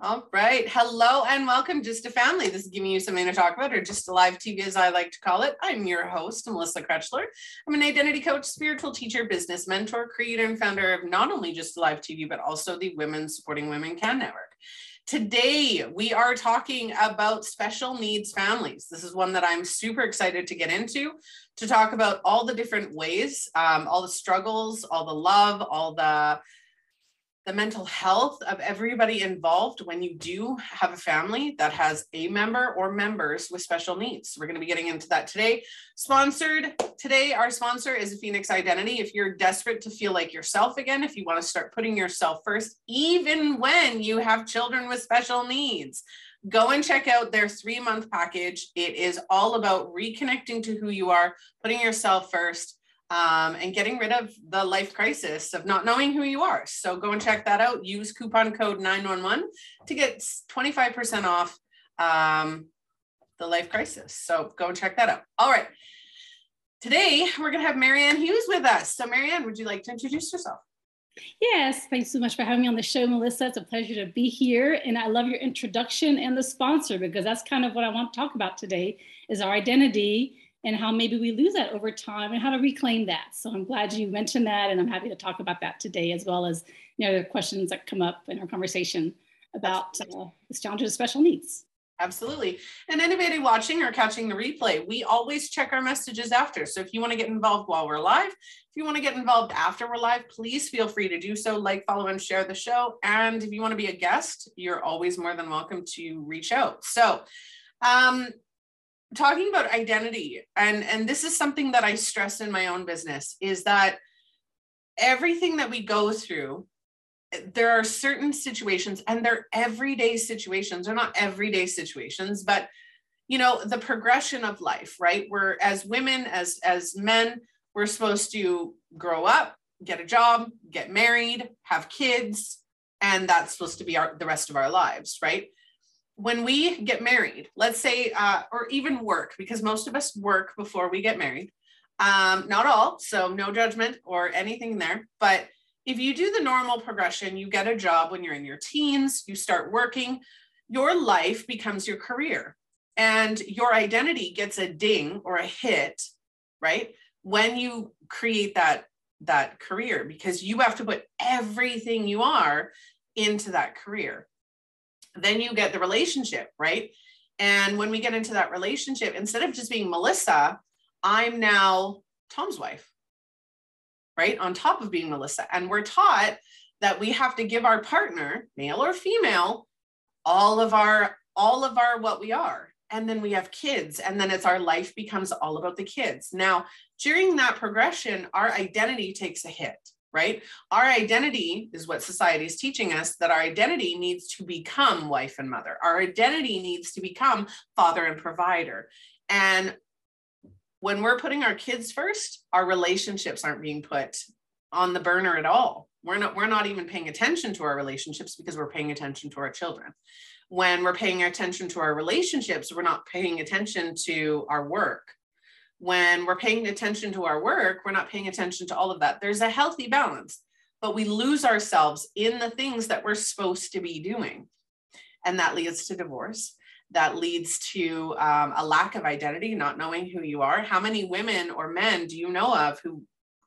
All right. Hello and welcome just a family. This is giving you something to talk about, or just a live TV as I like to call it. I'm your host, Melissa Krechler. I'm an identity coach, spiritual teacher, business mentor, creator, and founder of not only GYSTTALIVETV, but also the Women Supporting Women Can Network. Today, we are talking about special needs families. This is one that I'm super excited to get into to talk about all the different ways, um, all the struggles, all the love, all the the mental health of everybody involved when you do have a family that has a member or members with special needs. We're going to be getting into that today. Sponsored today, our sponsor is Phoenix Identity. If you're desperate to feel like yourself again, if you want to start putting yourself first, even when you have children with special needs, go and check out their three month package. It is all about reconnecting to who you are, putting yourself first um, and getting rid of the life crisis of not knowing who you are. So go and check that out. Use coupon code 911 to get 25% off um, the life crisis. So go and check that out. All right. Today, we're going to have Mary Ann Hughes with us. So, Mary Ann, would you like to introduce yourself? Yes, thanks so much for having me on the show, Melissa. It's a pleasure to be here. And I love your introduction and the sponsor because that's kind of what I want to talk about today is our identity and how maybe we lose that over time and how to reclaim that. So I'm glad you mentioned that, and I'm happy to talk about that today, as well as you know the questions that come up in our conversation about uh, the challenges of special needs. Absolutely. And anybody watching or catching the replay, we always check our messages after. So if you want to get involved while we're live, if you want to get involved after we're live, please feel free to do so. Like, follow, and share the show. And if you want to be a guest, you're always more than welcome to reach out. So, um, talking about identity and and this is something that i stress in my own business is that everything that we go through there are certain situations and they're everyday situations. They're not everyday situations but you know the progression of life right? We're as women as as men we're supposed to grow up get a job get married have kids and that's supposed to be our the rest of our lives right when we get married, let's say, uh, or even work, because most of us work before we get married. Um, not all, so no judgment or anything there. But if you do the normal progression, you get a job when you're in your teens, you start working, your life becomes your career and your identity gets a ding or a hit, right? When you create that that career because you have to put everything you are into that career then you get the relationship, right? And when we get into that relationship, instead of just being Melissa, I'm now Tom's wife, right? On top of being Melissa. And we're taught that we have to give our partner, male or female, all of our all of our what we are and then we have kids and then it's our life becomes all about the kids now during that progression our identity takes a hit right? Our identity is what society is teaching us that our identity needs to become wife and mother. Our identity needs to become father and provider. And when we're putting our kids first, our relationships aren't being put on the burner at all. We're not we're not even paying attention to our relationships because we're paying attention to our children. When we're paying attention to our relationships, we're not paying attention to our work when we're paying attention to our work, we're not paying attention to all of that. There's a healthy balance, but we lose ourselves in the things that we're supposed to be doing. And that leads to divorce. That leads to um, a lack of identity, not knowing who you are. How many women or men do you know of who,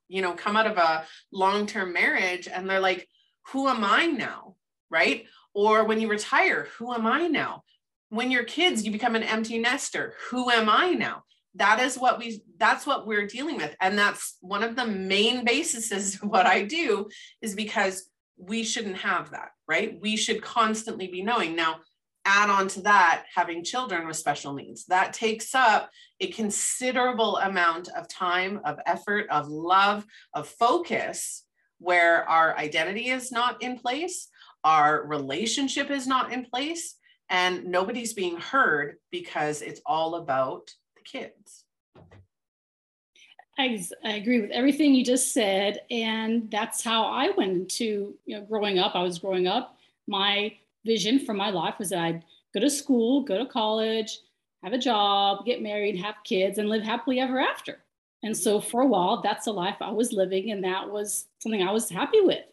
you know, come out of a long term marriage and they're like, who am I now? Right? Or when you retire, who am I now? When you're kids, you become an empty nester. Who am I now? That is what we that's what we're dealing with. And that's one of the main bases of what i do is because we shouldn't have that right? We should constantly be knowing. Now add on to that having children with special needs that takes up a considerable amount of time of effort of love of focus where our identity is not in place our relationship is not in place and nobody's being heard because it's all about kids. I, I agree with everything you just said. And that's how I went into you know, growing up. I was growing up. My vision for my life was that I'd go to school, go to college, have a job, get married, have kids, and live happily ever after. And so for a while, that's the life I was living, and that was something I was happy with.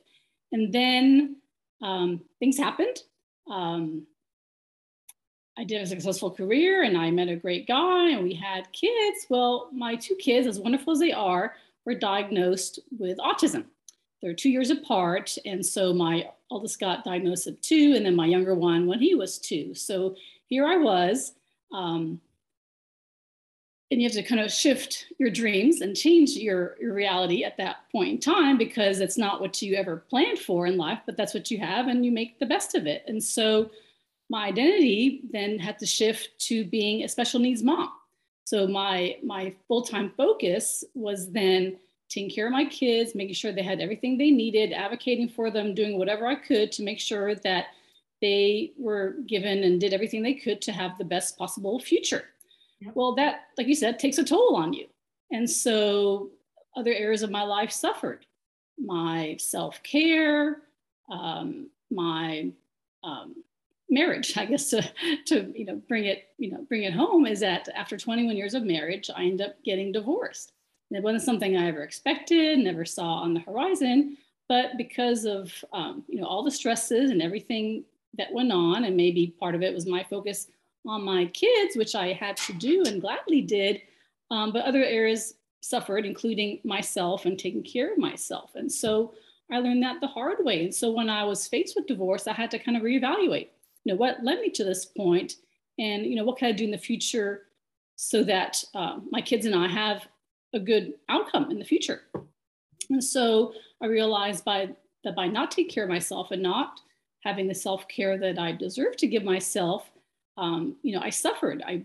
And then um, things happened. um, I did a successful career and I met a great guy and we had kids. Well, my two kids, as wonderful as they are, were diagnosed with autism. They're two years apart. And so my oldest got diagnosed at two, and then my younger one when he was two. So here I was. Um, and you have to kind of shift your dreams and change your, your reality at that point in time because it's not what you ever planned for in life, but that's what you have, and you make the best of it. And so my identity then had to shift to being a special needs mom. So my my full-time focus was then taking care of my kids, making sure they had everything they needed, advocating for them, doing whatever I could to make sure that they were given and did everything they could to have the best possible future. Yep. Well, that, like you said, takes a toll on you. And so other areas of my life suffered. My self care, um, my um, marriage i guess to to you know bring it you know bring it home is that after 21 years of marriage i end up getting divorced. And it wasn't something i ever expected never saw on the horizon but because of um, you know all the stresses and everything that went on and maybe part of it was my focus on my kids which i had to do and gladly did um, but other areas suffered including myself and taking care of myself. And so i learned that the hard way. And so when i was faced with divorce i had to kind of reevaluate know, what led me to this point and, you know, what can I do in the future so that uh, my kids and I have a good outcome in the future. And so I realized by that by not taking care of myself and not having the self-care that I deserve to give myself, um, you know, I suffered. I,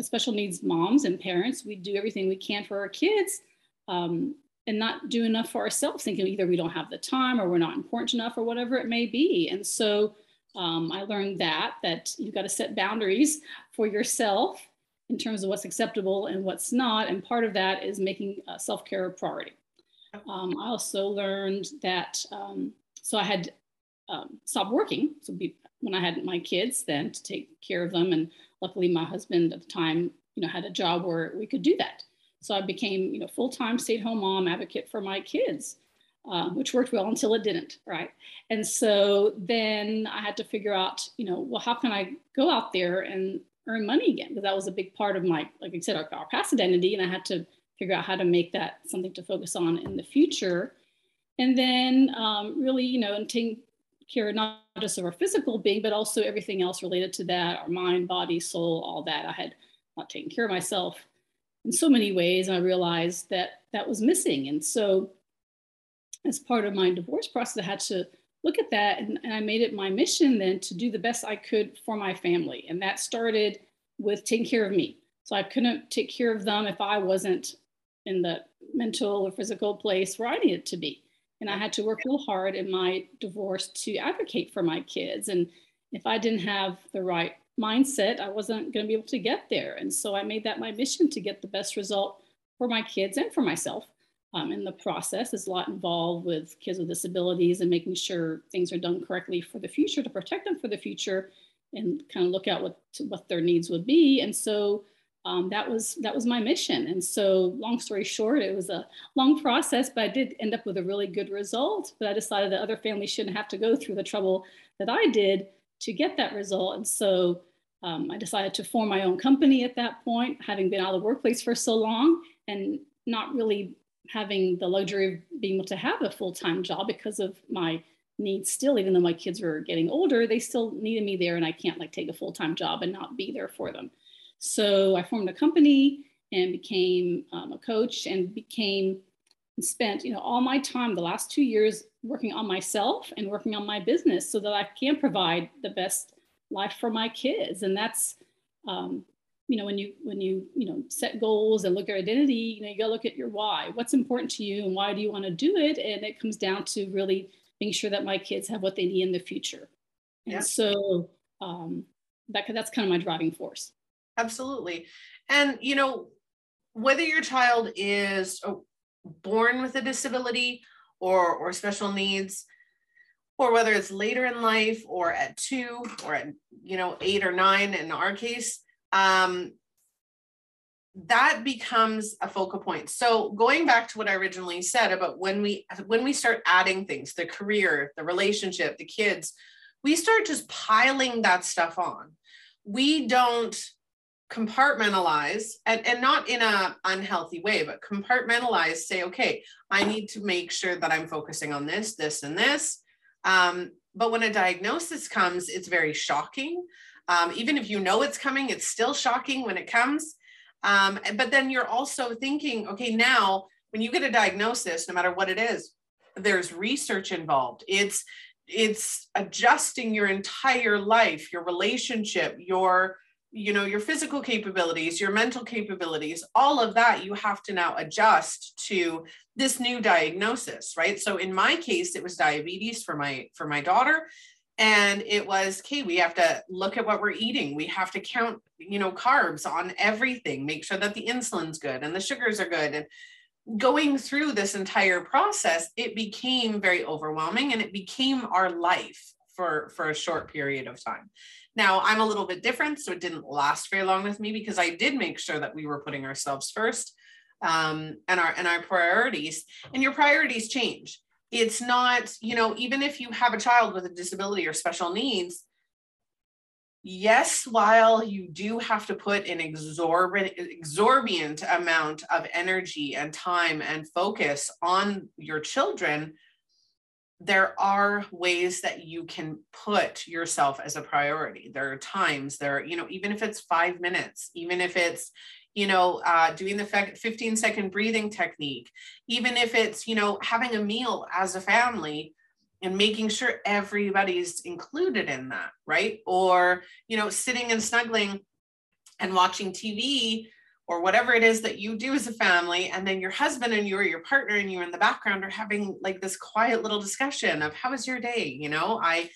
special needs moms and parents, we do everything we can for our kids um, and not do enough for ourselves, thinking either we don't have the time or we're not important enough or whatever it may be. And so um, I learned that that you've got to set boundaries for yourself in terms of what's acceptable and what's not, and part of that is making uh, self-care a priority. Um, I also learned that um, so I had um, stopped working. So be, when I had my kids, then to take care of them, and luckily my husband at the time, you know, had a job where we could do that. So I became, you know, full-time stay-at-home mom advocate for my kids um, which worked well until it didn't, right? And so then I had to figure out, you know, well, how can I go out there and earn money again? Because that was a big part of my, like I said, our, our past identity, and I had to figure out how to make that something to focus on in the future. And then um, really, you know, and taking care not just of our physical being, but also everything else related to that, our mind, body, soul, all that. I had not taken care of myself in so many ways. And I realized that that was missing. And so as part of my divorce process, I had to look at that and, and, I made it my mission then to do the best I could for my family. And that started with taking care of me. So I couldn't take care of them if I wasn't in the mental or physical place where I needed to be. And I had to work real hard in my divorce to advocate for my kids. And if I didn't have the right mindset, I wasn't going to be able to get there. And so I made that my mission to get the best result for my kids and for myself um, in the process. There's a lot involved with kids with disabilities and making sure things are done correctly for the future to protect them for the future and kind of look at what what their needs would be. And so um, that was that was my mission. And so, long story short, it was a long process, but I did end up with a really good result. But I decided that other families shouldn't have to go through the trouble that I did to get that result. And so um, I decided to form my own company at that point, having been out of the workplace for so long and not really having the luxury of being able to have a full-time job because of my needs still even though my kids were getting older they still needed me there and i can't like take a full-time job and not be there for them. So i formed a company and became um, a coach and became spent you know all my time the last two years working on myself and working on my business so that i can provide the best life for my kids. And that's um, you know when you when you you know set goals and look at identity you know you got to look at your why. What's important to you and why do you want to do it? And it comes down to really making sure that my kids have what they need in the future. And yeah. so um, that that's kind of my driving force. Absolutely. And you know whether your child is oh, born with a disability or or special needs or whether it's later in life or at two or at you know eight or nine in our case um, that becomes a focal point. So going back to what i originally said about when we when we start adding things the career the relationship the kids we start just piling that stuff on. We don't compartmentalize and, and not in a unhealthy way but compartmentalize say okay i need to make sure that i'm focusing on this this and this. Um, but when a diagnosis comes it's very shocking um, even if you know it's coming it's still shocking when it comes. Um, but then you're also thinking okay now when you get a diagnosis no matter what it is there's research involved. It's it's adjusting your entire life your relationship your you know your physical capabilities your mental capabilities all of that you have to now adjust to this new diagnosis right? So in my case it was diabetes for my for my daughter and it was okay we have to look at what we're eating we have to count you know carbs on everything make sure that the insulin's good and the sugars are good and going through this entire process it became very overwhelming and it became our life for for a short period of time now, I'm a little bit different, so it didn't last very long with me because I did make sure that we were putting ourselves first um, and our and our priorities. And your priorities change. It's not, you know, even if you have a child with a disability or special needs, yes, while you do have to put an exorbitant, exorbitant amount of energy and time and focus on your children, there are ways that you can put yourself as a priority. There are times there you know even if it's five minutes even if it's you know uh, doing the 15 second breathing technique even if it's you know having a meal as a family and making sure everybody's included in that right? Or you know sitting and snuggling and watching tv or whatever it is that you do as a family and then your husband and you or your partner and you in the background are having like this quiet little discussion of how was your day? You know i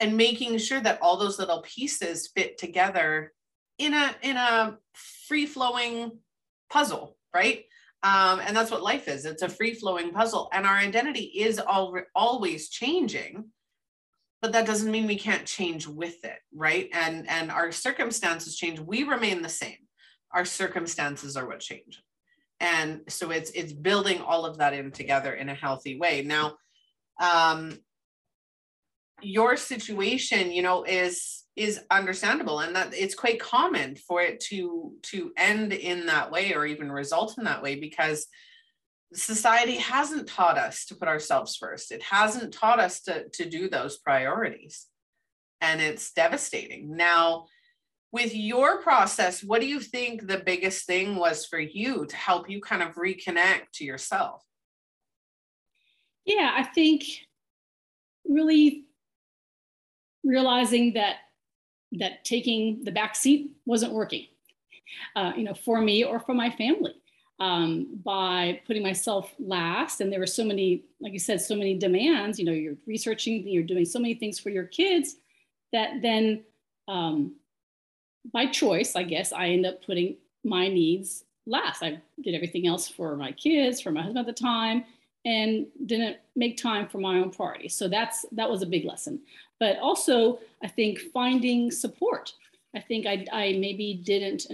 and making sure that all those little pieces fit together in a in a free flowing puzzle right? Um, and that's what life is. It's a free flowing puzzle. And our identity is all, always changing but that doesn't mean we can't change with it right? And and our circumstances change. We remain the same. Our circumstances are what change. And so it's it's building all of that in together in a healthy way. Now um your situation you know is is understandable and that it's quite common for it to to end in that way or even result in that way because society hasn't taught us to put ourselves first. It hasn't taught us to to do those priorities. And it's devastating. Now with your process, what do you think the biggest thing was for you to help you kind of reconnect to yourself? Yeah, I think really realizing that that taking the back seat wasn't working, uh, you know, for me or for my family. Um, by putting myself last, and there were so many, like you said, so many demands. You know, you're researching, you're doing so many things for your kids that then um, by choice, I guess, I end up putting my needs last. I did everything else for my kids, for my husband at the time, and didn't make time for my own priorities. So that's that was a big lesson. But also, I think finding support. I think I, I maybe didn't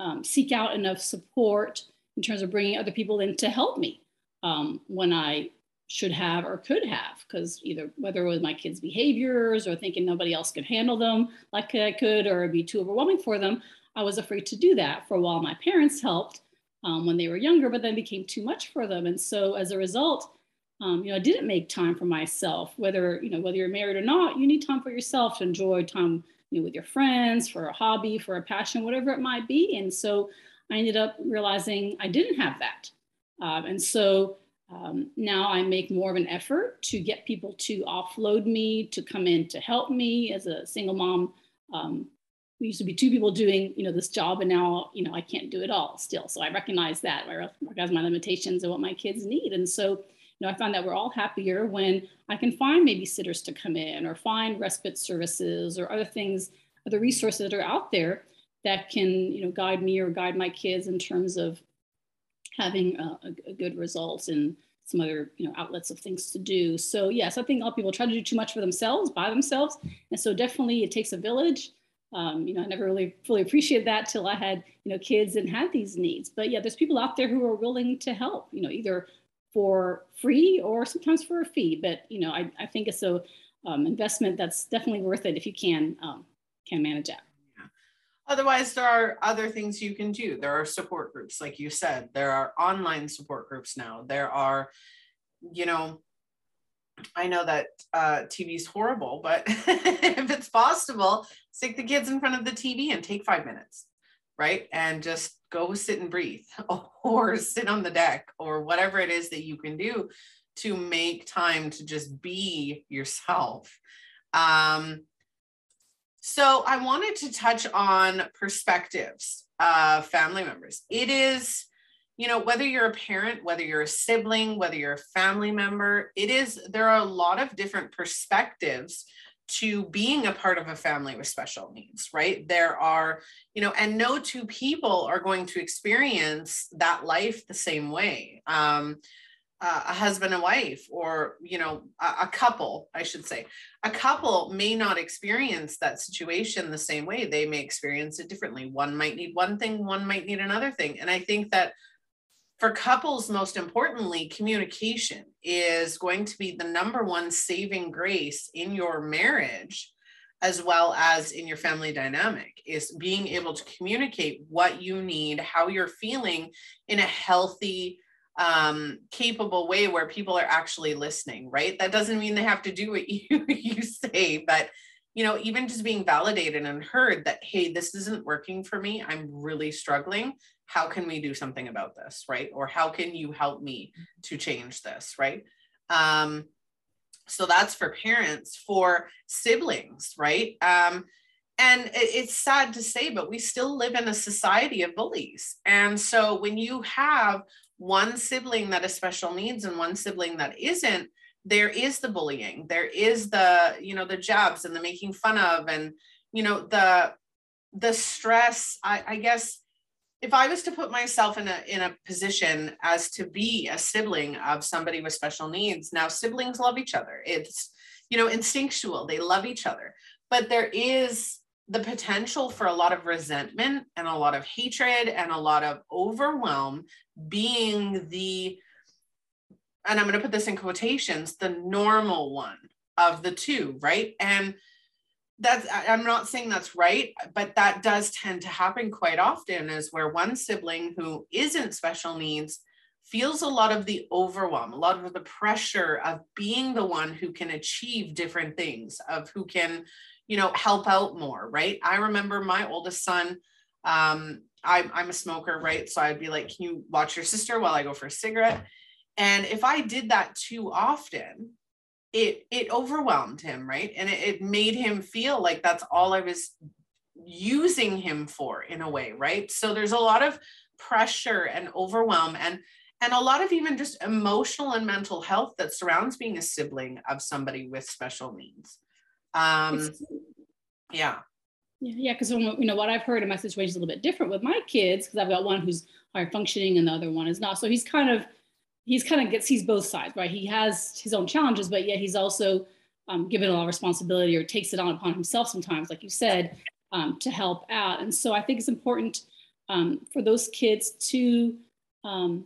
um, seek out enough support in terms of bringing other people in to help me um, when I should have or could have because either whether it was my kids behaviors or thinking nobody else could handle them like i could or it'd be too overwhelming for them i was afraid to do that for a while my parents helped um, when they were younger but then became too much for them and so as a result um, you know i didn't make time for myself whether you know whether you're married or not you need time for yourself to enjoy time you know with your friends for a hobby for a passion whatever it might be and so i ended up realizing i didn't have that um, and so um, now I make more of an effort to get people to offload me, to come in to help me as a single mom. Um, we used to be two people doing, you know, this job, and now, you know, I can't do it all still. So I recognize that. I recognize my limitations and what my kids need. And so, you know, I find that we're all happier when I can find babysitters to come in, or find respite services, or other things, other resources that are out there that can, you know, guide me or guide my kids in terms of having a, a, good result and some other you know outlets of things to do. So yes, I think a lot of people try to do too much for themselves by themselves, and so definitely it takes a village. Um, you know, I never really fully appreciated that till I had you know kids and had these needs. But yeah, there's people out there who are willing to help. You know, either for free or sometimes for a fee. But you know, I, I think it's a um, investment that's definitely worth it if you can um, can manage that. Otherwise, there are other things you can do. There are support groups, like you said. There are online support groups now. There are, you know, I know that uh, TV is horrible, but if it's possible, stick the kids in front of the TV and take five minutes, right? And just go sit and breathe or sit on the deck or whatever it is that you can do to make time to just be yourself. Um, so I wanted to touch on perspectives of family members. It is, you know, whether you're a parent, whether you're a sibling, whether you're a family member, it is, there are a lot of different perspectives to being a part of a family with special needs, right? There are, you know, and no two people are going to experience that life the same way. Um, uh, a husband and wife, or you know, a, a couple, I should say, a couple may not experience that situation the same way. They may experience it differently. One might need one thing, one might need another thing, and I think that for couples, most importantly, communication is going to be the number one saving grace in your marriage as well as in your family dynamic is being able to communicate what you need how you're feeling in a healthy um, capable way where people are actually listening right? That doesn't mean they have to do what you you say but you know even just being validated and heard that hey this isn't working for me. I'm really struggling. How can we do something about this? Right? Or how can you help me to change this? Right? Um so that's for parents for siblings right? Um and it's sad to say but we still live in a society of bullies. And so when you have one sibling that has special needs and one sibling that isn't there is the bullying there is the you know the jabs and the making fun of and you know the the stress i, I guess if I was to put myself in a in a position as to be a sibling of somebody with special needs, now siblings love each other. It's you know instinctual. They love each other, but there is the potential for a lot of resentment and a lot of hatred and a lot of overwhelm being the and I'm going to put this in quotations the normal one of the two, right? And that's i'm not saying that's right but that does tend to happen quite often is where one sibling who isn't special needs feels a lot of the overwhelm a lot of the pressure of being the one who can achieve different things of who can you know help out more right? I remember my oldest son um I'm, I'm a smoker right? So i'd be like can you watch your sister while i go for a cigarette and if i did that too often it it overwhelmed him right? And it, it made him feel like that's all i was using him for in a way right? So there's a lot of pressure and overwhelm and and a lot of even just emotional and mental health that surrounds being a sibling of somebody with special needs. Um yeah. Yeah because you know what i've heard in my situation is a little bit different with my kids because i've got one who's higher functioning and the other one is not. So he's kind of he's kind of gets sees both sides, right? He has his own challenges, but yet he's also um, given a lot of responsibility or takes it on upon himself sometimes, like you said, um, to help out. And so I think it's important um, for those kids to um,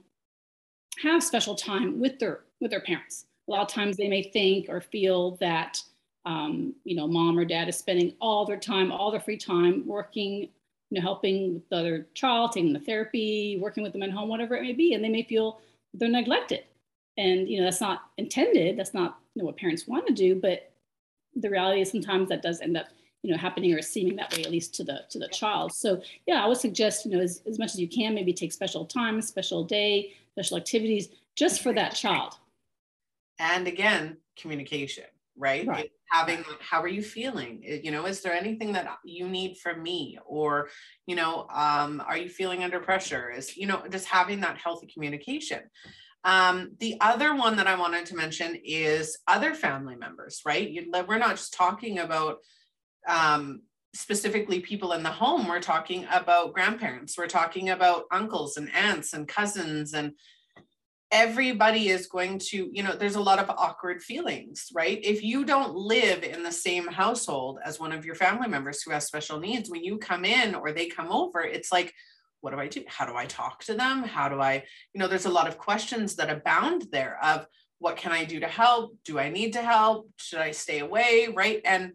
have special time with their with their parents. A lot of times they may think or feel that um, you know mom or dad is spending all their time, all their free time working you know, helping with the other child, taking the therapy, working with them at home, whatever it may be. And they may feel they're neglected. And you know, that's not intended. That's not you know, what parents want to do, but the reality is sometimes that does end up you know happening or seeming that way at least to the to the child so yeah i would suggest you know as, as much as you can maybe take special time special day special activities just for that child and again communication right, right. having how are you feeling? You know is there anything that you need from me? Or you know um, are you feeling under pressure? Is you know just having that healthy communication. Um, the other one that i wanted to mention is other family members right? You, we're not just talking about um, specifically people in the home. We're talking about grandparents. We're talking about uncles and aunts and cousins and everybody is going to, you know, there's a lot of awkward feelings, right? If you don't live in the same household as one of your family members who has special needs, when you come in or they come over, it's like, what do I do? How do I talk to them? How do I, you know, there's a lot of questions that abound there of what can I do to help? Do I need to help? Should I stay away? Right. And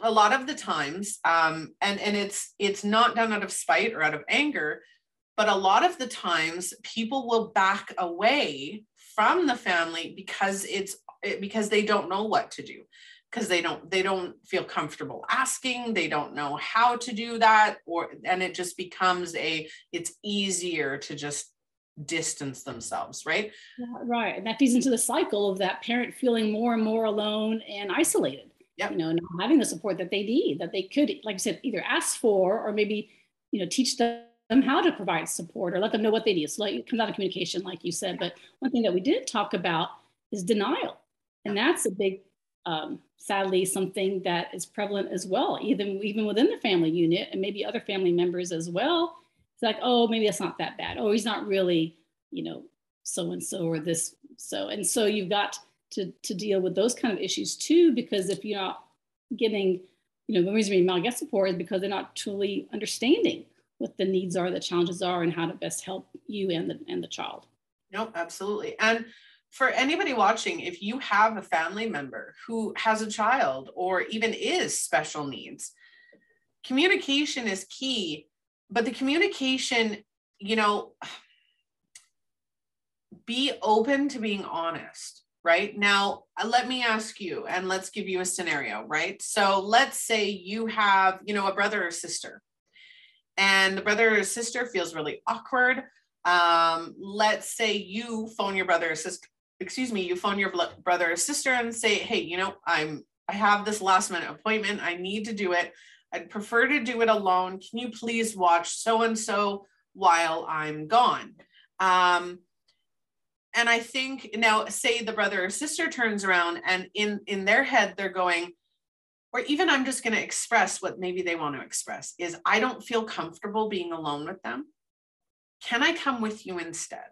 a lot of the times, um, and, and it's it's not done out of spite or out of anger, but a lot of the times people will back away from the family because it's because they don't know what to do. Because they don't they don't feel comfortable asking they don't know how to do that or and it just becomes a it's easier to just distance themselves right right. And that feeds into the cycle of that parent feeling more and more alone and isolated. Yep. you know not having the support that they need that they could like i said either ask for or maybe you know teach them how to provide support or let them know what they need. So like it comes out of communication like you said but one thing that we didn't talk about is denial. And that's a big um, sadly something that is prevalent as well even even within the family unit and maybe other family members as well. It's like oh maybe that's not that bad. Oh he's not really you know so and so or this so. And so you've got to to deal with those kind of issues too because if you're not getting you know the reason we mal get support is because they're not truly understanding what the needs are the challenges are and how to best help you and the and the child no absolutely and for anybody watching, if you have a family member who has a child or even is special needs, communication is key. But the communication, you know, be open to being honest, right? Now, let me ask you, and let's give you a scenario, right? So let's say you have, you know, a brother or sister, and the brother or sister feels really awkward. Um, let's say you phone your brother or sister excuse me, you phone your brother or sister and say, hey, you know, I'm I have this last minute appointment. I need to do it. I'd prefer to do it alone. Can you please watch so and so while I'm gone? Um, and I think now, say the brother or sister turns around and in in their head they're going, or even I'm just going to express what maybe they want to express is I don't feel comfortable being alone with them. Can I come with you instead?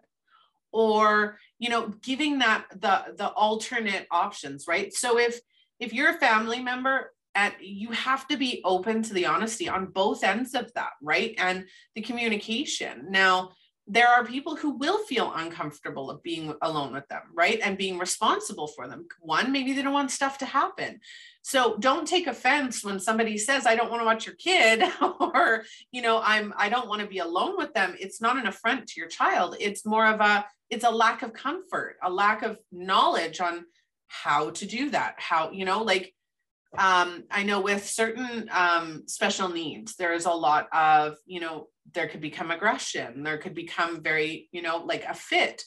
or you know giving that the the alternate options right so if if you're a family member at you have to be open to the honesty on both ends of that right and the communication now there are people who will feel uncomfortable of being alone with them right? And being responsible for them. One maybe they don't want stuff to happen. So don't take offense when somebody says i don't want to watch your kid or you know i'm i don't want to be alone with them. It's not an affront to your child. It's more of a it's a lack of comfort a lack of knowledge on how to do that how you know like um, i know with certain um, special needs there is a lot of you know there could become aggression there could become very you know like a fit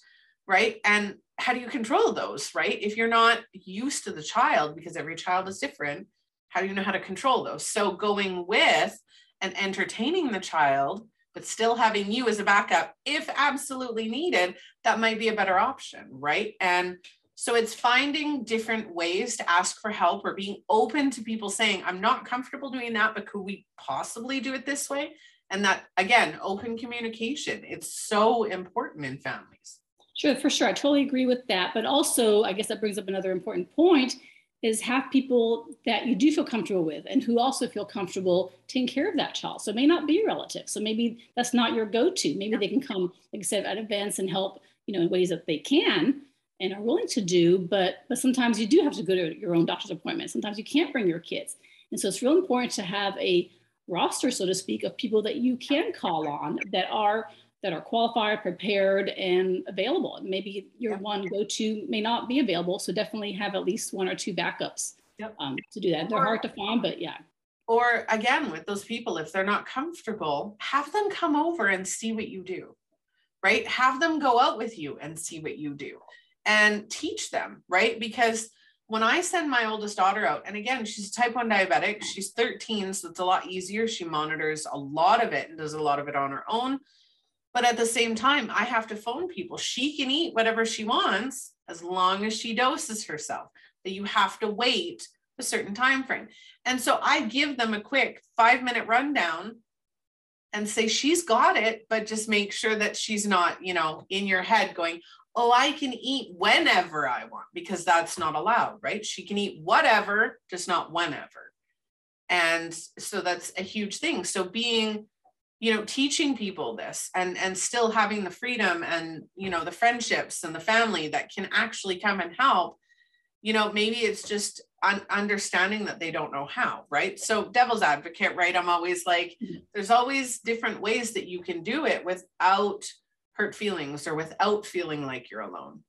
right? And how do you control those right? If you're not used to the child because every child is different how do you know how to control those? So going with and entertaining the child but still having you as a backup if absolutely needed that might be a better option right? And so it's finding different ways to ask for help or being open to people saying i'm not comfortable doing that but could we possibly do it this way and that again open communication it's so important in families sure for sure i totally agree with that but also i guess that brings up another important point is have people that you do feel comfortable with and who also feel comfortable taking care of that child. So it may not be a relative. So maybe that's not your go-to. Maybe they can come, like I said, at events and help, you know, in ways that they can and are willing to do. But but sometimes you do have to go to your own doctor's appointment. Sometimes you can't bring your kids. And so it's real important to have a roster, so to speak, of people that you can call on that are that are qualified, prepared, and available. Maybe your one go-to may not be available, so definitely have at least one or two backups yep. um, to do that. They're hard to find, but yeah. Or again, with those people, if they're not comfortable, have them come over and see what you do, right? Have them go out with you and see what you do, and teach them, right? Because when I send my oldest daughter out, and again, she's type 1 diabetic, she's 13, so it's a lot easier. She monitors a lot of it and does a lot of it on her own but at the same time, I have to phone people. She can eat whatever she wants as long as she doses herself. That you have to wait a certain time frame. And so I give them a quick five minute rundown and say she's got it, but just make sure that she's not, you know, in your head going, oh, I can eat whenever I want, because that's not allowed, right? She can eat whatever, just not whenever. And so that's a huge thing. So being you know teaching people this and and still having the freedom and you know the friendships and the family that can actually come and help you know maybe it's just un- understanding that they don't know how right so devil's advocate right i'm always like mm-hmm. there's always different ways that you can do it without hurt feelings or without feeling like you're alone.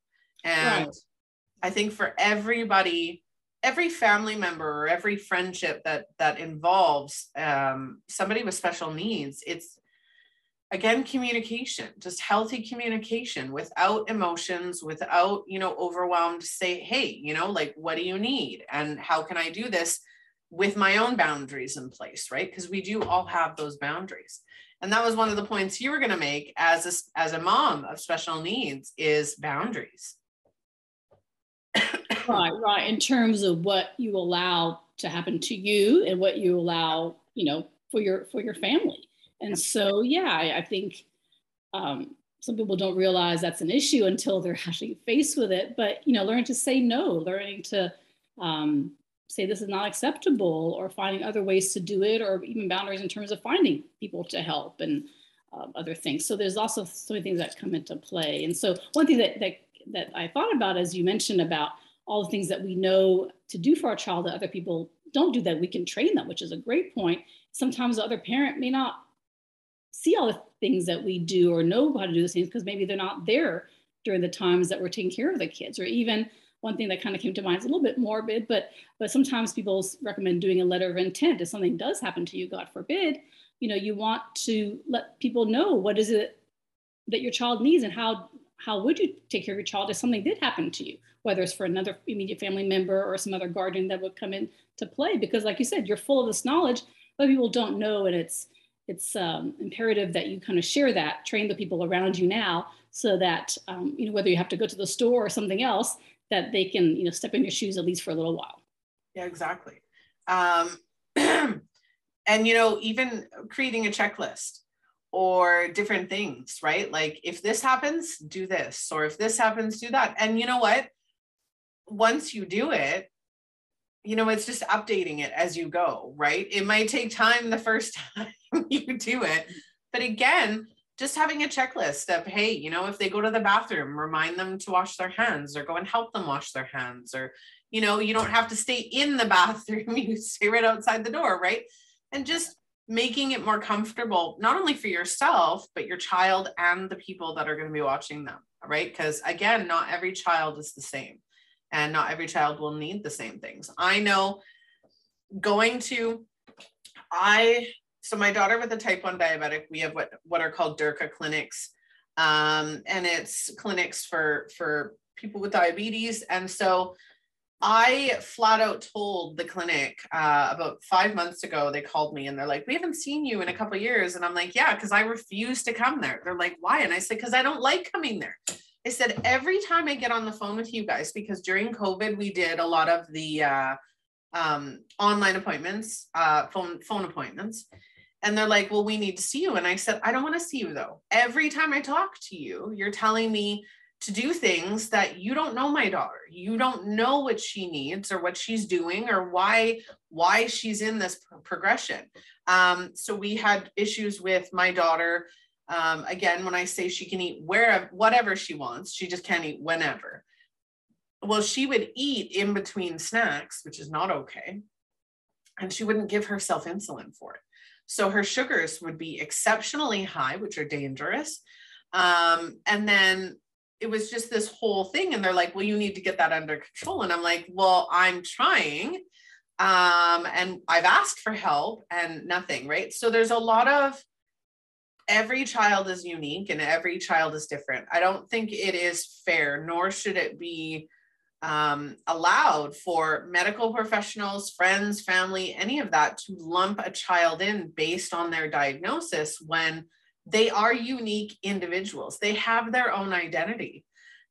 And right. i think for everybody every family member or every friendship that that involves um, somebody with special needs it's again communication just healthy communication without emotions without you know overwhelmed say hey you know like what do you need? And how can i do this with my own boundaries in place? Right? Because we do all have those boundaries and that was one of the points you were going to make as a, as a mom of special needs is boundaries. Right right in terms of what you allow to happen to you and what you allow you know for your for your family. And so yeah i, I think um, some people don't realize that's an issue until they're actually faced with it but you know learning to say no learning to um, say this is not acceptable or finding other ways to do it or even boundaries in terms of finding people to help and uh, other things. So there's also so many things that come into play. And so one thing that, that that i thought about as you mentioned about all the things that we know to do for our child that other people don't do that we can train them which is a great point. Sometimes the other parent may not see all the things that we do or know how to do those things because maybe they're not there during the times that we're taking care of the kids or even one thing that kind of came to mind is a little bit morbid but but sometimes people recommend doing a letter of intent if something does happen to you god forbid. You know you want to let people know what is it that your child needs and how how would you take care of your child if something did happen to you? Whether it's for another immediate family member or some other guardian that would come in to play because like you said you're full of this knowledge but people don't know and it's it's um, imperative that you kind of share that train the people around you now so that um, you know whether you have to go to the store or something else that they can you know step in your shoes at least for a little while. Yeah exactly. Um, and you know even creating a checklist or different things right? Like if this happens do this or if this happens do that. And you know what? Once you do it you know it's just updating it as you go right? It might take time the first time you do it. But again just having a checklist of hey you know if they go to the bathroom remind them to wash their hands or go and help them wash their hands or you know you don't have to stay in the bathroom you stay right outside the door right and just making it more comfortable not only for yourself but your child and the people that are going to be watching them right because again not every child is the same and not every child will need the same things. I know going to, I, so my daughter with a type 1 diabetic, we have what, what are called DIRCA clinics. Um, and it's clinics for, for people with diabetes. And so I flat out told the clinic uh, about five months ago, they called me and they're like, we haven't seen you in a couple years. And I'm like, yeah, because I refuse to come there. They're like, why? And I said, because I don't like coming there. I said every time I get on the phone with you guys, because during COVID we did a lot of the uh, um, online appointments, uh, phone phone appointments, and they're like, "Well, we need to see you." And I said, "I don't want to see you though. Every time I talk to you, you're telling me to do things that you don't know my daughter. You don't know what she needs or what she's doing or why why she's in this progression." Um, so we had issues with my daughter um, again, when I say she can eat wherever, whatever she wants, she just can't eat whenever. Well, she would eat in between snacks, which is not okay. And she wouldn't give herself insulin for it. So her sugars would be exceptionally high, which are dangerous. Um, and then it was just this whole thing. And they're like, well, you need to get that under control. And I'm like, well, I'm trying. Um, and I've asked for help and nothing, right? So there's a lot of every child is unique and every child is different. I don't think it is fair, nor should it be um, allowed for medical professionals, friends, family, any of that to lump a child in based on their diagnosis when they are unique individuals. They have their own identity.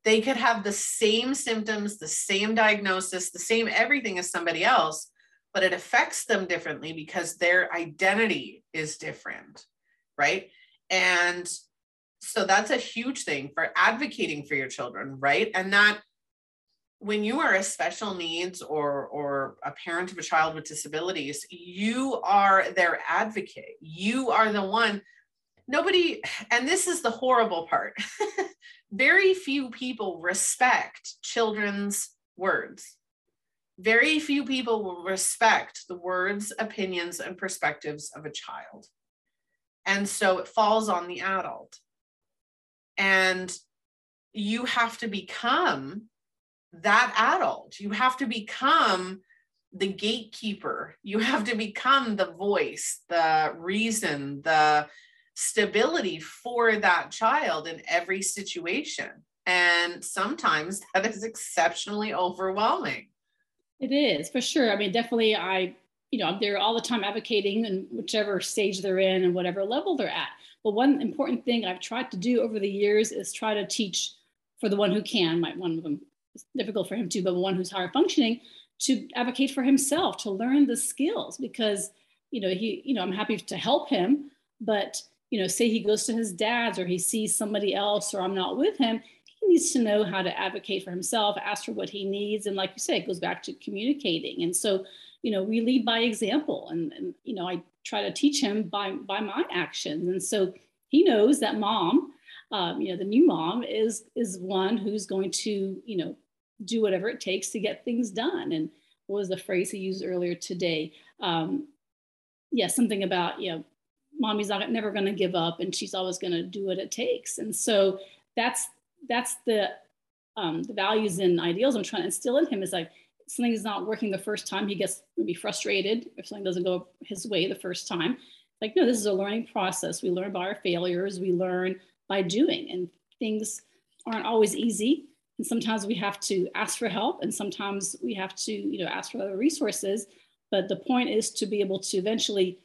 They could have the same symptoms, the same diagnosis, the same everything as somebody else, but it affects them differently because their identity is different, right? And so that's a huge thing for advocating for your children, right? And that when you are a special needs or or a parent of a child with disabilities, you are their advocate. You are the one nobody, and this is the horrible part. Very few people respect children's words. Very few people will respect the words, opinions, and perspectives of a child. And so it falls on the adult. And you have to become that adult. You have to become the gatekeeper. You have to become the voice, the reason, the stability for that child in every situation. And sometimes that is exceptionally overwhelming. It is for sure. I mean, definitely, I, you know, I'm there all the time advocating in whichever stage they're in and whatever level they're at. But one important thing I've tried to do over the years is try to teach for the one who can, might one of them difficult for him too, but one who's higher functioning to advocate for himself, to learn the skills because, you know, he, you know, I'm happy to help him, but, you know, say he goes to his dad's or he sees somebody else or I'm not with him, he needs to know how to advocate for himself, ask for what he needs. And like you say, it goes back to communicating. And so, you know, we lead by example and, and you know, I try to teach him by, by my actions. And so he knows that mom um, you know the new mom is is one who's going to you know do whatever it takes to get things done. And what was the phrase he used earlier today? Um, yeah something about you know mommy's not never going to give up and she's always going to do what it takes. And so that's that's the um, the values and ideals i'm trying to instill in him is like something's not working the first time he gets maybe frustrated if something doesn't go his way the first time. Like no this is a learning process. We learn by our failures. We learn by doing. And things aren't always easy. And sometimes we have to ask for help, and sometimes we have to, you know, ask for other resources. But the point is to be able to eventually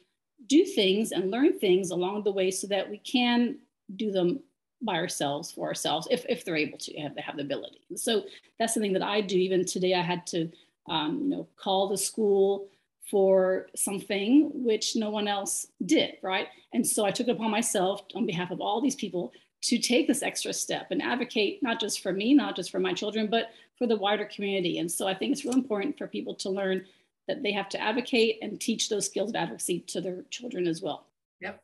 do things and learn things along the way so that we can do them by ourselves for ourselves if, if they're able to have, they have the ability so that's something that i do even today i had to um, you know call the school for something which no one else did, right? And so I took it upon myself on behalf of all these people to take this extra step and advocate not just for me, not just for my children, but for the wider community. And so I think it's real important for people to learn that they have to advocate and teach those skills of advocacy to their children as well. Yep.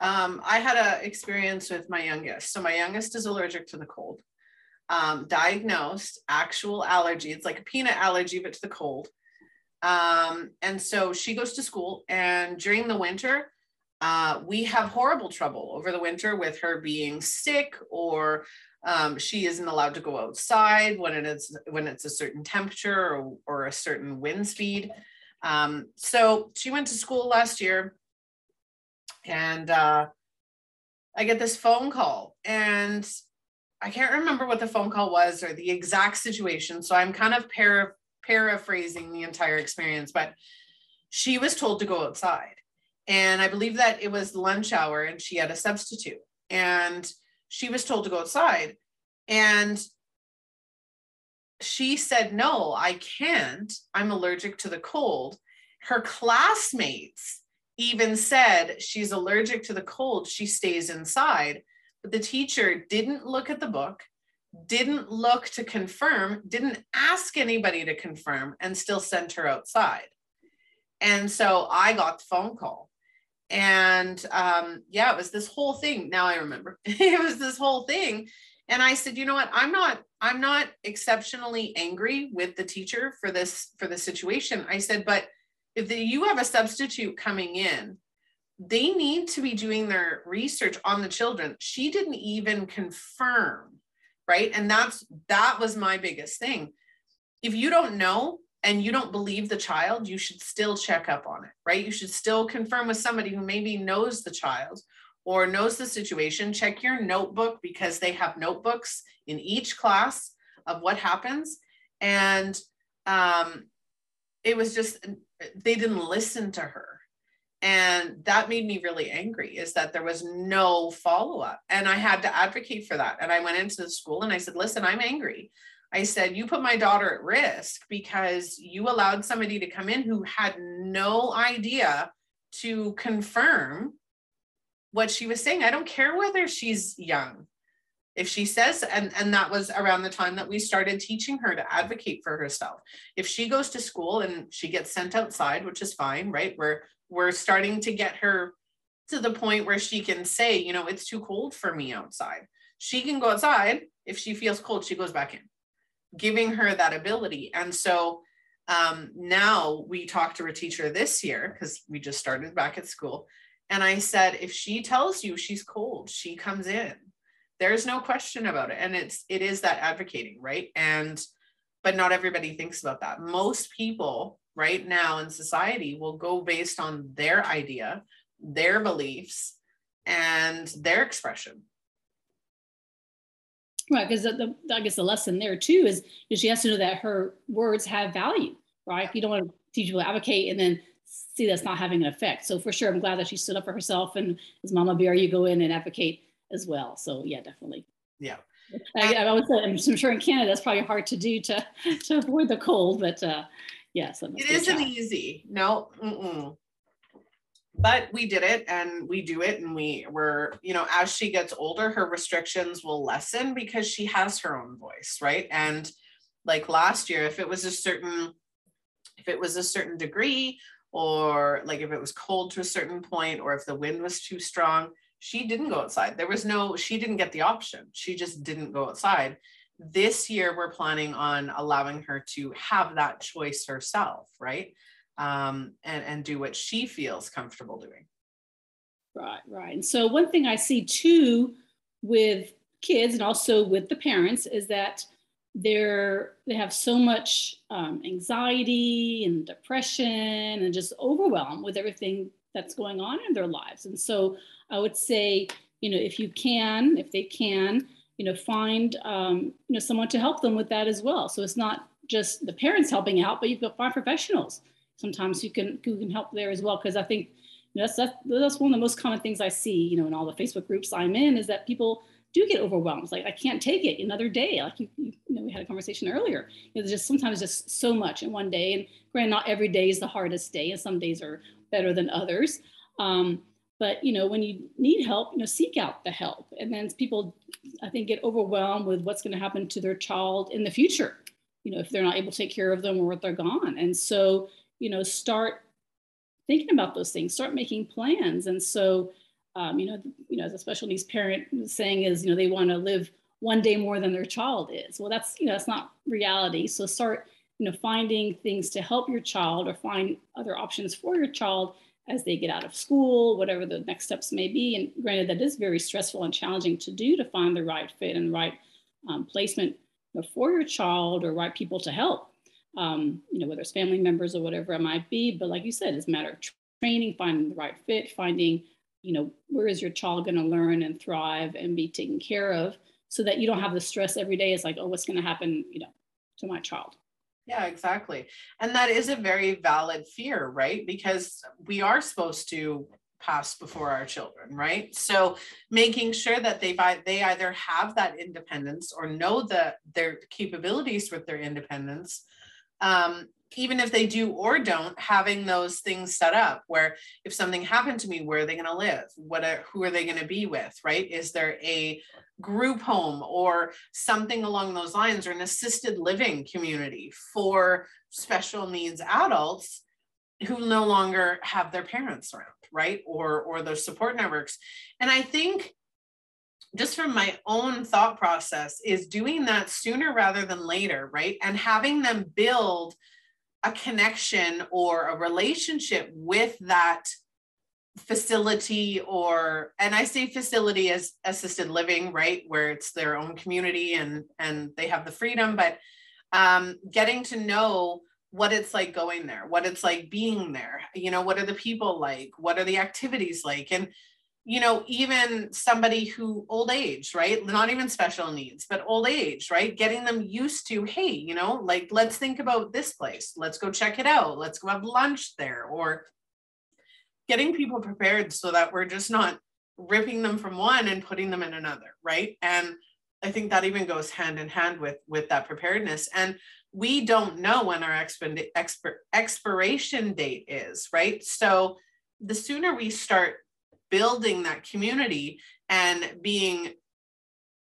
Um, I had an experience with my youngest. So my youngest is allergic to the cold. Um, diagnosed actual allergy. It's like a peanut allergy, but to the cold. Um, and so she goes to school, and during the winter, uh, we have horrible trouble over the winter with her being sick or um, she isn't allowed to go outside when it is when it's a certain temperature or, or a certain wind speed. Um, so she went to school last year, and uh, I get this phone call, and I can't remember what the phone call was or the exact situation. So I'm kind of para- paraphrasing the entire experience, but she was told to go outside. And I believe that it was lunch hour and she had a substitute. And she was told to go outside. And she said, No, I can't. I'm allergic to the cold. Her classmates even said she's allergic to the cold. She stays inside. But the teacher didn't look at the book, didn't look to confirm, didn't ask anybody to confirm, and still sent her outside. And so I got the phone call. And um, yeah, it was this whole thing. Now I remember it was this whole thing. And I said, you know what? I'm not, I'm not exceptionally angry with the teacher for this, for the situation. I said, but if the, you have a substitute coming in, they need to be doing their research on the children. She didn't even confirm right? And that's that was my biggest thing. If you don't know and you don't believe the child you should still check up on it right? You should still confirm with somebody who maybe knows the child or knows the situation. Check your notebook because they have notebooks in each class of what happens. And um, it was just they didn't listen to her and that made me really angry is that there was no follow up. And I had to advocate for that. And I went into the school and I said, listen, I'm angry. I said, you put my daughter at risk because you allowed somebody to come in who had no idea to confirm what she was saying. I don't care whether she's young. If she says, and, and that was around the time that we started teaching her to advocate for herself. If she goes to school and she gets sent outside, which is fine, right? We're we're starting to get her to the point where she can say, you know, it's too cold for me outside. She can go outside. If she feels cold, she goes back in, giving her that ability. And so um, now we talked to a teacher this year because we just started back at school. And I said, if she tells you she's cold, she comes in. There's no question about it. And it's it is that advocating, right? And but not everybody thinks about that. Most people right now in society will go based on their idea, their beliefs, and their expression. Right, because I guess the lesson there too is, is she has to know that her words have value, right? You don't want to teach people to advocate and then see that's not having an effect. So for sure, I'm glad that she stood up for herself and as Mama Bear, you go in and advocate as well. So yeah, definitely. Yeah. I, I would say, I'm sure in Canada, it's probably hard to do to, to avoid the cold, but uh, yeah, so it isn't easy. No, mm-mm. but we did it and we do it. And we were, you know, as she gets older, her restrictions will lessen because she has her own voice, right? And like last year, if it was a certain, if it was a certain degree, or like if it was cold to a certain point, or if the wind was too strong, she didn't go outside. There was no, she didn't get the option. She just didn't go outside. This year, we're planning on allowing her to have that choice herself, right? Um, and, and do what she feels comfortable doing. Right, right. And so, one thing I see too with kids and also with the parents is that they're they have so much um, anxiety and depression and just overwhelmed with everything that's going on in their lives and so I would say, you know, if you can, if they can, you know, find, um, you know, someone to help them with that as well. So it's not just the parents helping out, but you can find professionals. Sometimes you can who can help there as well. Because I think you know, that's, that's that's one of the most common things I see, you know, in all the Facebook groups I'm in is that people do get overwhelmed. Like I can't take it another day. Like you, you, know, we had a conversation earlier. You know, there's just sometimes just so much in one day. And granted, not every day is the hardest day, and some days are better than others. Um, but you know when you need help you know seek out the help. And then people i think get overwhelmed with what's going to happen to their child in the future you know if they're not able to take care of them or if they're gone. And so you know start thinking about those things start making plans. And so um, you know you know as a special needs parent saying is you know they want to live one day more than their child is. Well that's you know that's not reality. So start you know finding things to help your child or find other options for your child as they get out of school, whatever the next steps may be. And granted, that is very stressful and challenging to do to find the right fit and right um, placement for your child or right people to help, um, you know, whether it's family members or whatever it might be. But like you said, it's a matter of training, finding the right fit, finding, you know, where is your child going to learn and thrive and be taken care of so that you don't have the stress every day. It's like, oh, what's going to happen, you know, to my child. Yeah, exactly. And that is a very valid fear, right? Because we are supposed to pass before our children, right? So making sure that they buy, they either have that independence or know that their capabilities with their independence um, even if they do or don't, having those things set up where if something happened to me, where are they going to live? What are, who are they going to be with? Right? Is there a group home or something along those lines or an assisted living community for special needs adults who no longer have their parents around, right? Or or their support networks. And I think just from my own thought process is doing that sooner rather than later, right? And having them build a connection or a relationship with that facility or and i say facility as assisted living right where it's their own community and and they have the freedom but um, getting to know what it's like going there what it's like being there you know what are the people like what are the activities like and you know, even somebody who old age, right? Not even special needs, but old age, right? Getting them used to, hey, you know, like let's think about this place. Let's go check it out. Let's go have lunch there. Or getting people prepared so that we're just not ripping them from one and putting them in another, right? And I think that even goes hand in hand with with that preparedness. And we don't know when our exp- exp- expiration date is, right? So the sooner we start building that community and being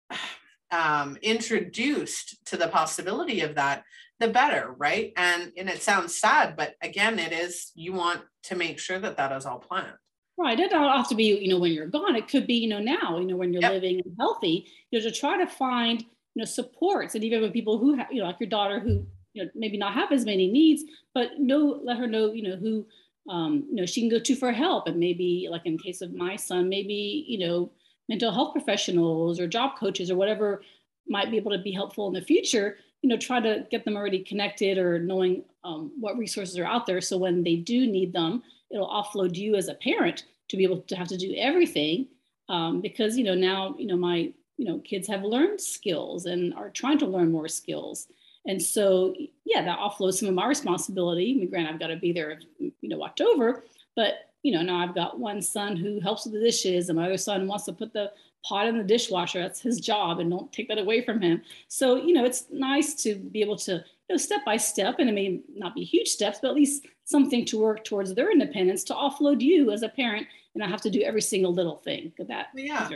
um, introduced to the possibility of that, the better, right? And and it sounds sad, but again, it is you want to make sure that that is all planned. Right. It doesn't have to be, you know, when you're gone. It could be, you know, now, you know, when you're Yep. living and healthy, you know, to try to find, you know, supports. And even with people who have, you know, like your daughter who, you know, maybe not have as many needs, but know, let her know, you know, who, um, you know, she can go to for help. And maybe like in case of my son, maybe, you know, mental health professionals or job coaches or whatever might be able to be helpful in the future, you know, try to get them already connected or knowing um, what resources are out there. So when they do need them, it'll offload you as a parent to be able to have to do everything um, because you know now you know my you know kids have learned skills and are trying to learn more skills and so yeah that offloads some of my responsibility I mean, granted i've got to be there you know watch over but you know now i've got one son who helps with the dishes and my other son wants to put the pot in the dishwasher that's his job and don't take that away from him so you know it's nice to be able to you know step by step and it may not be huge steps but at least something to work towards their independence to offload you as a parent and I have to do every single little thing that. Yeah.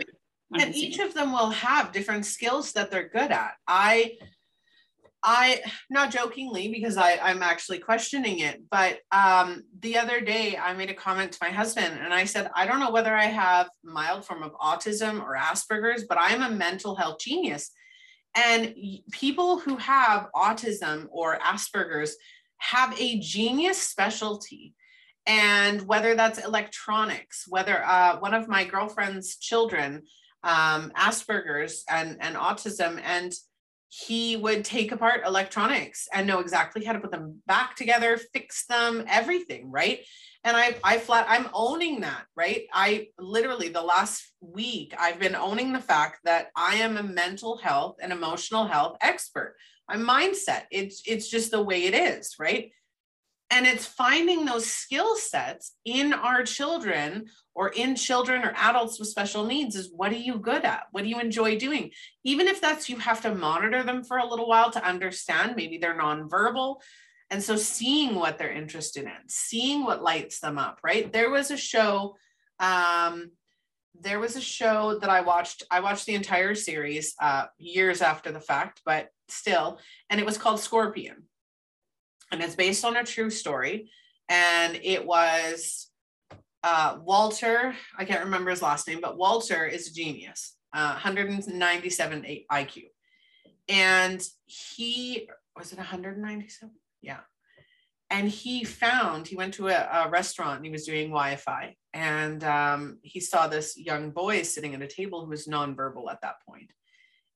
And each of them will have different skills that they're good at. I, I, not jokingly, because I, I'm actually questioning it, but um, the other day I made a comment to my husband and I said, I don't know whether I have mild form of autism or Asperger's, but I'm a mental health genius. And people who have autism or Asperger's have a genius specialty and whether that's electronics, whether uh, one of my girlfriend's children, um, Asperger's and, and autism, and he would take apart electronics and know exactly how to put them back together, fix them, everything, right? And I, I flat, I'm owning that, right? I literally the last week I've been owning the fact that I am a mental health and emotional health expert. My mindset, it's it's just the way it is, right? And it's finding those skill sets in our children or in children or adults with special needs is what are you good at? What do you enjoy doing? Even if that's you have to monitor them for a little while to understand, maybe they're nonverbal. And so seeing what they're interested in, seeing what lights them up, right? There was a show, um, there was a show that I watched. I watched the entire series uh, years after the fact, but still, and it was called Scorpion and it's based on a true story. And it was uh, Walter, I can't remember his last name, but Walter is a genius, uh, 197 IQ. And he, was it 197? Yeah. And he found, he went to a, a restaurant and he was doing Wi Fi. And um, he saw this young boy sitting at a table who was nonverbal at that point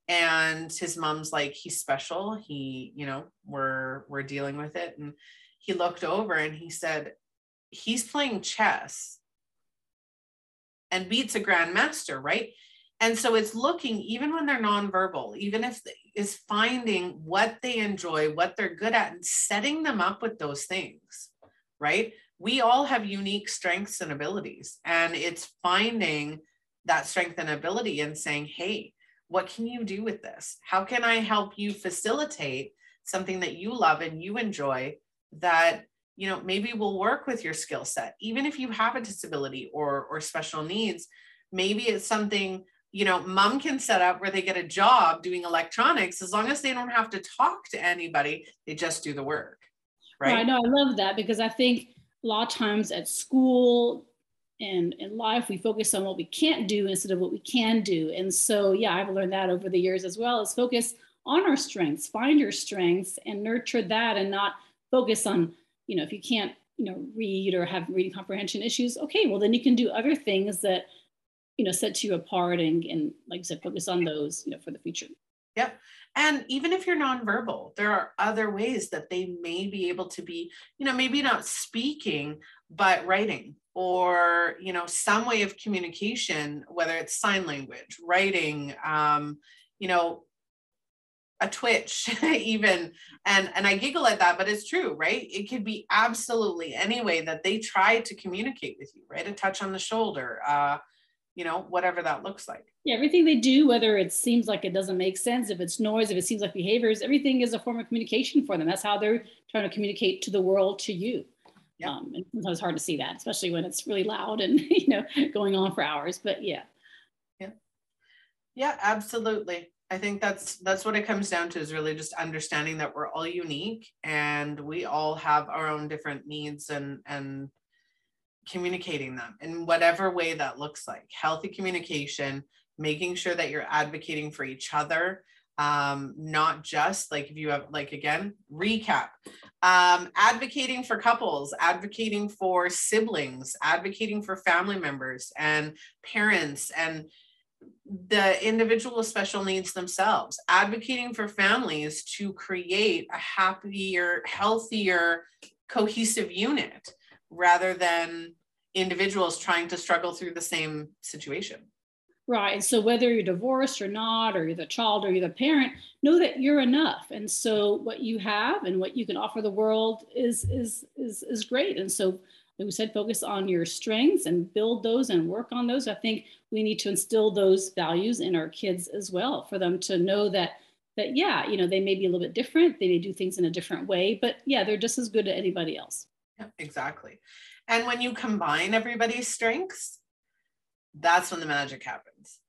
and his mom's like he's special. He you know we're we're dealing with it. And he looked over and he said he's playing chess and beats a grandmaster right? And so it's looking even when they're nonverbal even if is finding what they enjoy what they're good at and setting them up with those things right? We all have unique strengths and abilities and it's finding that strength and ability and saying hey what can you do with this? How can I help you facilitate something that you love and you enjoy that you know maybe will work with your skill set? Even if you have a disability or or special needs maybe it's something you know mom can set up where they get a job doing electronics. As long as they don't have to talk to anybody they just do the work right i know i love that because i think a lot of times at school and in life we focus on what we can't do instead of what we can do. And so yeah i've learned that over the years as well is focus on our strengths find your strengths and nurture that and not focus on you know if you can't you know read or have reading comprehension issues okay well then you can do other things that you know set you apart and, and like i said focus on those you know for the future yep. And even if you're nonverbal there are other ways that they may be able to be you know maybe not speaking but writing or you know some way of communication whether it's sign language writing um, you know a twitch even. And and i giggle at that but it's true right? It could be absolutely any way that they try to communicate with you right? A touch on the shoulder uh you know whatever that looks like yeah everything they do whether it seems like it doesn't make sense if it's noise if it seems like behaviors everything is a form of communication for them that's how they're trying to communicate to the world to you yeah. Um, and sometimes it's hard to see that, especially when it's really loud and you know going on for hours. But yeah. Yeah. Yeah, absolutely. I think that's that's what it comes down to is really just understanding that we're all unique and we all have our own different needs and and communicating them in whatever way that looks like. Healthy communication making sure that you're advocating for each other um, not just like if you have like again recap um, advocating for couples advocating for siblings advocating for family members and parents and the individual with special needs themselves advocating for families to create a happier healthier cohesive unit rather than individuals trying to struggle through the same situation Right. So whether you're divorced or not, or you're the child or you're the parent, know that you're enough. And so what you have and what you can offer the world is is is is great. And so like we said, focus on your strengths and build those and work on those. I think we need to instill those values in our kids as well for them to know that that yeah, you know, they may be a little bit different, they may do things in a different way, but yeah, they're just as good as anybody else. Exactly. And when you combine everybody's strengths, that's when the magic happens.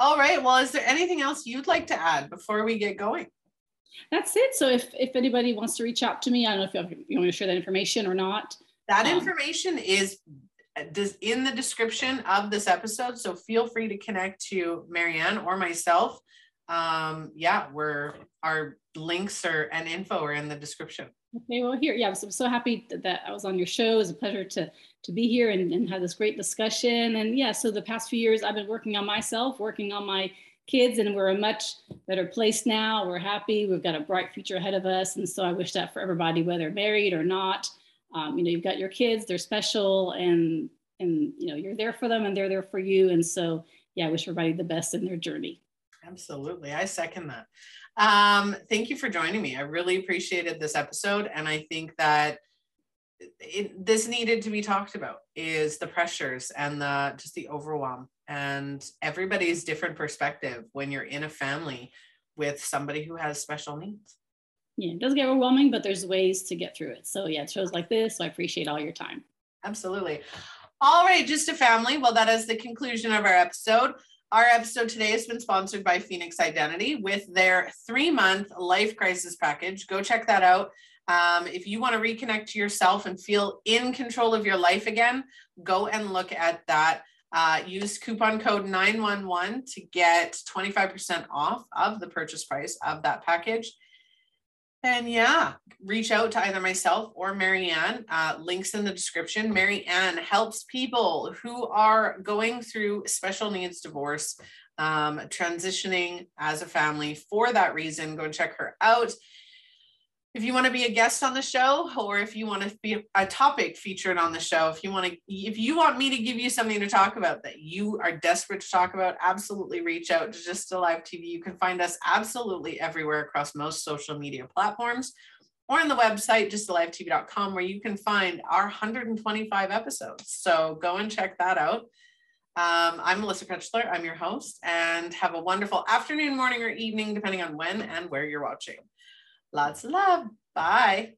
All right. Well, is there anything else you'd like to add before we get going? That's it. So if, if anybody wants to reach out to me, I don't know if you, want to share that information or not. That um, information is in the description of this episode. So feel free to connect to Mary Ann or myself. Um, yeah, we're our links are and info are in the description. Okay, well here, yeah, I'm so happy that I was on your show. It was a pleasure to to be here and, and have this great discussion. And yeah, so the past few years I've been working on myself, working on my kids, and we're a much better place now. We're happy. We've got a bright future ahead of us. And so I wish that for everybody, whether married or not. Um, you know, you've got your kids, they're special and and you know, you're there for them and they're there for you. And so yeah, I wish everybody the best in their journey. Absolutely. I second that. Um, thank you for joining me. I really appreciated this episode. And I think that it, this needed to be talked about is the pressures and the just the overwhelm and everybody's different perspective when you're in a family with somebody who has special needs. Yeah, it does get overwhelming, but there's ways to get through it. So yeah, it shows like this. So I appreciate all your time. Absolutely. All right, just a family. Well, that is the conclusion of our episode. Our episode today has been sponsored by Phoenix Identity with their three month life crisis package. Go check that out. Um, if you want to reconnect to yourself and feel in control of your life again, go and look at that. Uh, use coupon code 911 to get 25% off of the purchase price of that package. And yeah, reach out to either myself or Mary Ann. Uh, links in the description. Mary Ann helps people who are going through special needs divorce, um, transitioning as a family. For that reason, go check her out if you want to be a guest on the show or if you want to be a topic featured on the show if you want to if you want me to give you something to talk about that you are desperate to talk about absolutely reach out to GYSTTALIVETV you can find us absolutely everywhere across most social media platforms or on the website just gysttalivetv.com where you can find our 125 episodes so go and check that out um, I'm Melissa Krechler. I'm your host, and have a wonderful afternoon, morning, or evening, depending on when and where you're watching. Lots of love. Bye.